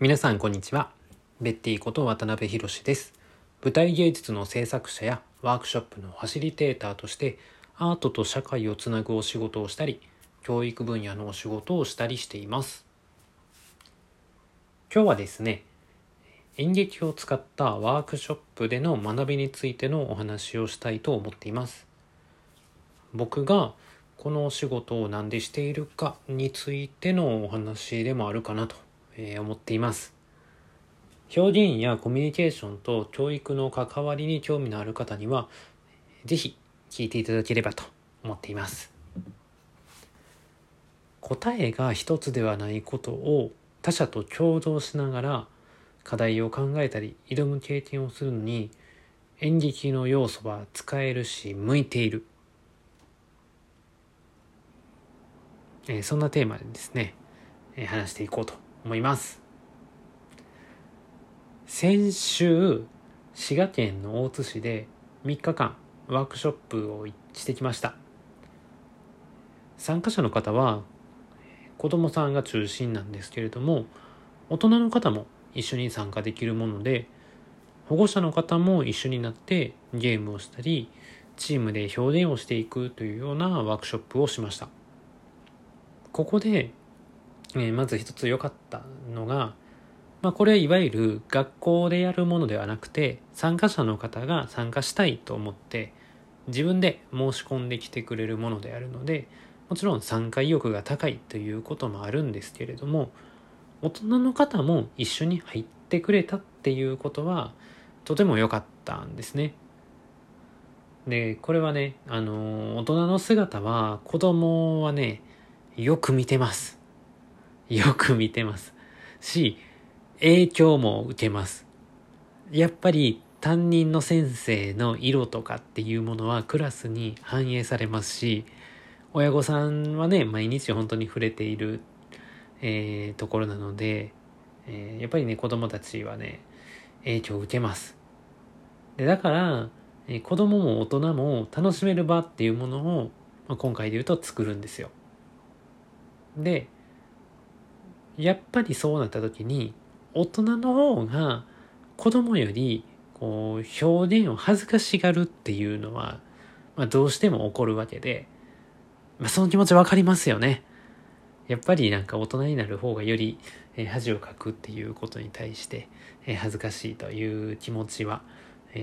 皆さんこんにちは。ベッティこと渡辺博です。舞台芸術の制作者やワークショップのファシリテーターとしてアートと社会をつなぐお仕事をしたり教育分野のお仕事をしたりしています。今日はですね演劇を使ったワークショップでの学びについてのお話をしたいと思っています。僕がこのお仕事を何でしているかについてのお話でもあるかなと思っています。表現やコミュニケーションと教育の関わりに興味のある方には是非聞いていただければと思っています。答えが一つではないことを他者と共同しながら課題を考えたり挑む経験をするのに演劇の要素は使えるし向いている、えー、そんなテーマでですね、えー、話していこうと思います。先週滋賀県の大津市で3日間ワークショップをしてきました。参加者の方は子供さんが中心なんですけれども大人の方も一緒に参加できるもので保護者の方も一緒になってゲームをしたりチームで表現をしていくというようなワークショップをしました。ここで、えー、まず一つ良かったのがまあ、これはいわゆる学校でやるものではなくて参加者の方が参加したいと思って自分で申し込んできてくれるものであるのでもちろん参加意欲が高いということもあるんですけれども大人の方も一緒に入ってくれたっていうことはとても良かったんですね。でこれはねあの大人の姿は子供はねよく見てます。よく見てます。し影響も受けます。やっぱり担任の先生の色とかっていうものはクラスに反映されますし、親御さんはね、毎日本当に触れている、えー、ところなので、えー、やっぱりね、子供たちはね、影響を受けます。でだから、えー、子供も大人も楽しめる場っていうものを、まあ、今回で言うと作るんですよ。で、やっぱりそうなった時に、大人の方が子供よりこう表現を恥ずかしがるっていうのは、まあ、どうしても起こるわけで、まあ、その気持ちわかりますよね。やっぱりなんか大人になる方がより、恥をかくっていうことに対して、恥ずかしいという気持ちは、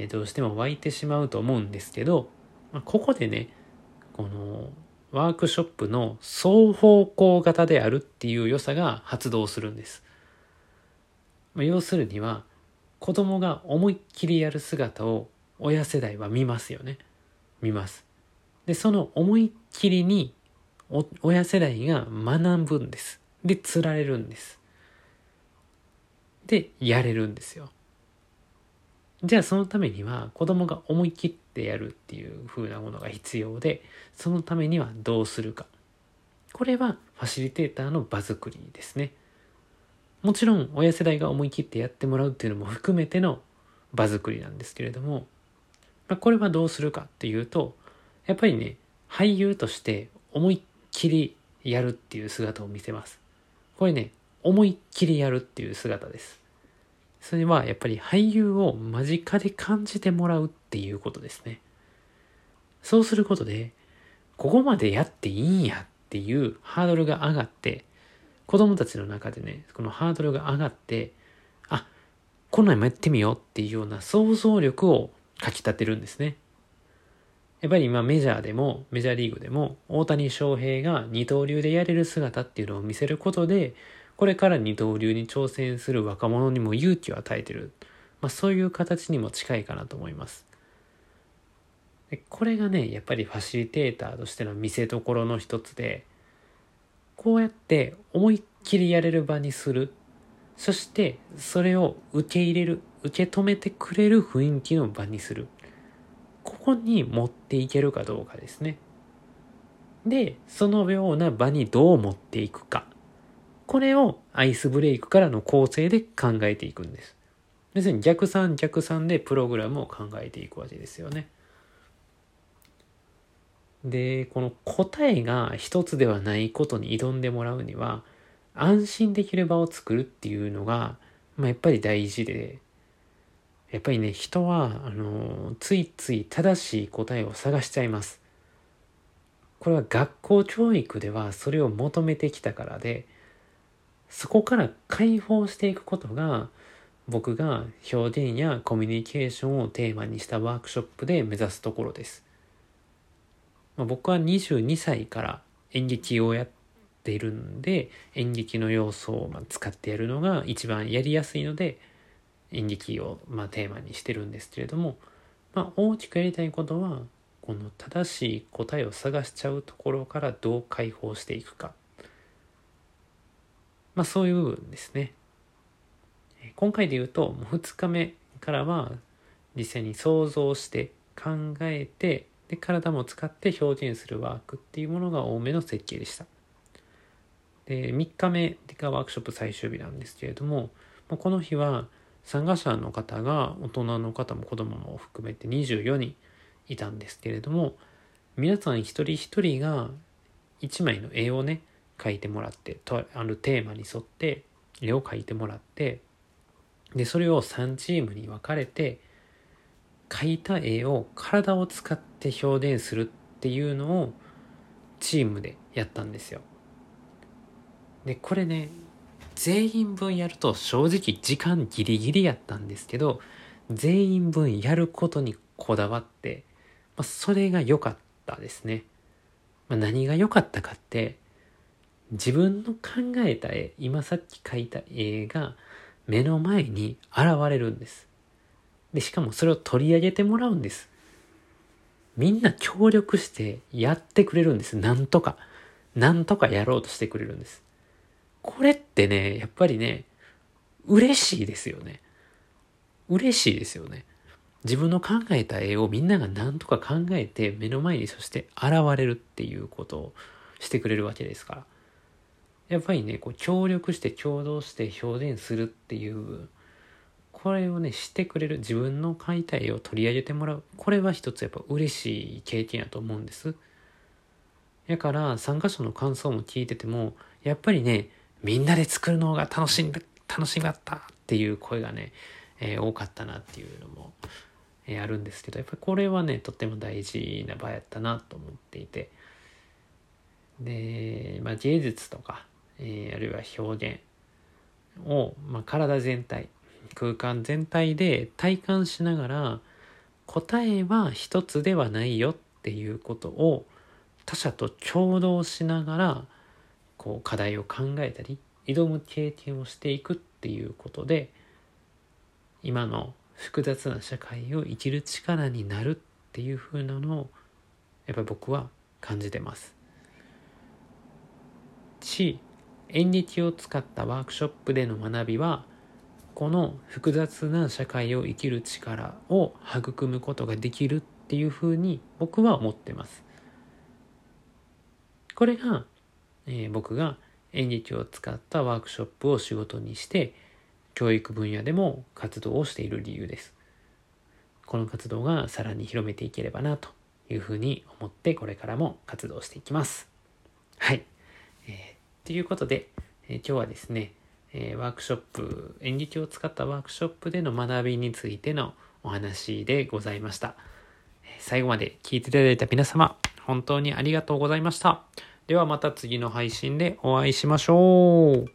どうしても湧いてしまうと思うんですけど、まあ、ここでねこのワークショップの双方向型であるっていう良さが発動するんです。まあ、要するには子供が思いっきりやる姿を親世代は見ますよね。見ます。でその思いっきりに親世代が学ぶんです。で釣られるんです。でやれるんですよ。じゃあそのためには子供が思い切ってやるっていう風なものが必要でそのためにはどうするか。これはファシリテーターの場作りですね。もちろん親世代が思い切ってやってもらうっていうのも含めての場作りなんですけれども、まあ、これはどうするかっていうとやっぱりね俳優として思いっきりやるっていう姿を見せます。これね思いっきりやるっていう姿です。それはやっぱり俳優を間近で感じてもらうっていうことですねそうすることでここまでやっていいんやっていうハードルが上がって子供たちの中でね、このハードルが上がって、あ、こんなんもやってみようっていうような想像力をかきたてるんですね。やっぱり今メジャーでも、メジャーリーグでも、大谷翔平が二刀流でやれる姿っていうのを見せることで、これから二刀流に挑戦する若者にも勇気を与えてる。まあそういう形にも近いかなと思います。でこれがね、やっぱりファシリテーターとしての見せどころの一つで、こうやって思いっきりやれる場にする。そしてそれを受け入れる、受け止めてくれる雰囲気の場にする。ここに持っていけるかどうかですね。で、そのような場にどう持っていくか。これをアイスブレイクからの構成で考えていくんです。別に逆算逆算でプログラムを考えていくわけですよね。で、この答えが一つではないことに挑んでもらうには、安心できる場を作るっていうのがまあ、やっぱり大事で、やっぱりね、人は、あの、ついつい正しい答えを探しちゃいます。これは学校教育ではそれを求めてきたからで、そこから解放していくことが、僕が表現やコミュニケーションをテーマにしたワークショップで目指すところです。まあ、僕は22歳から演劇をやっているんで演劇の要素を使ってやるのが一番やりやすいので演劇をまテーマにしてるんですけれども、まあ、大きくやりたいことはこの正しい答えを探しちゃうところからどう解放していくか、まあ、そういう部分ですね。今回で言うともう2日目からは実際に想像して考えてで体も使って表現するワークっていうものが多めの設計でした。で3日目がワークショップ最終日なんですけれどもこの日は参加者の方が大人の方も子供も含めて24人いたんですけれども皆さん一人一人が1枚の絵をね描いてもらってとあるテーマに沿って絵を描いてもらってでそれを3チームに分かれて描いた絵を体を使って表現するっていうのをチームでやったんですよ。でこれね全員分やると正直時間ギリギリやったんですけど全員分やることにこだわって、まあ、それが良かったですね。まあ、何が良かったかって自分の考えた絵今さっき描いた絵が目の前に現れるんです。で、しかもそれを取り上げてもらうんです。みんな協力してやってくれるんです。なんとか。なんとかやろうとしてくれるんです。これってね、やっぱりね、嬉しいですよね。嬉しいですよね。自分の考えた絵をみんなが何とか考えて目の前にそして現れるっていうことをしてくれるわけですから。やっぱりね、こう協力して共同して表現するっていうこれをねしてくれる自分の描いた絵を取り上げてもらう。これは一つやっぱ嬉しい経験やと思うんです。やから参加者の感想も聞いててもやっぱりねみんなで作るのが楽しんだ楽しかったっていう声がね、えー、多かったなっていうのも、えー、あるんですけどやっぱりこれはねとっても大事な場やったなと思っていて。で、まあ、芸術とかえー、あるいは表現を、まあ、体全体空間全体で体感しながら答えは一つではないよっていうことを他者と共同しながらこう課題を考えたり挑む経験をしていくっていうことで今の複雑な社会を生きる力になるっていう風なのをやっぱり僕は感じてます。し演劇を使ったワークショップでの学びはこの複雑な社会を生きる力を育むことができるっていうふうに僕は思ってます。これが、えー、僕が演劇を使ったワークショップを仕事にして教育分野でも活動をしている理由です。この活動がさらに広めていければなというふうに思ってこれからも活動していきます。はい。えーということで、えー、今日はですね、えー、ワークショップ、演劇を使ったワークショップでの学びについてのお話でございました。最後まで聞いていただいた皆様、本当にありがとうございました。ではまた次の配信でお会いしましょう。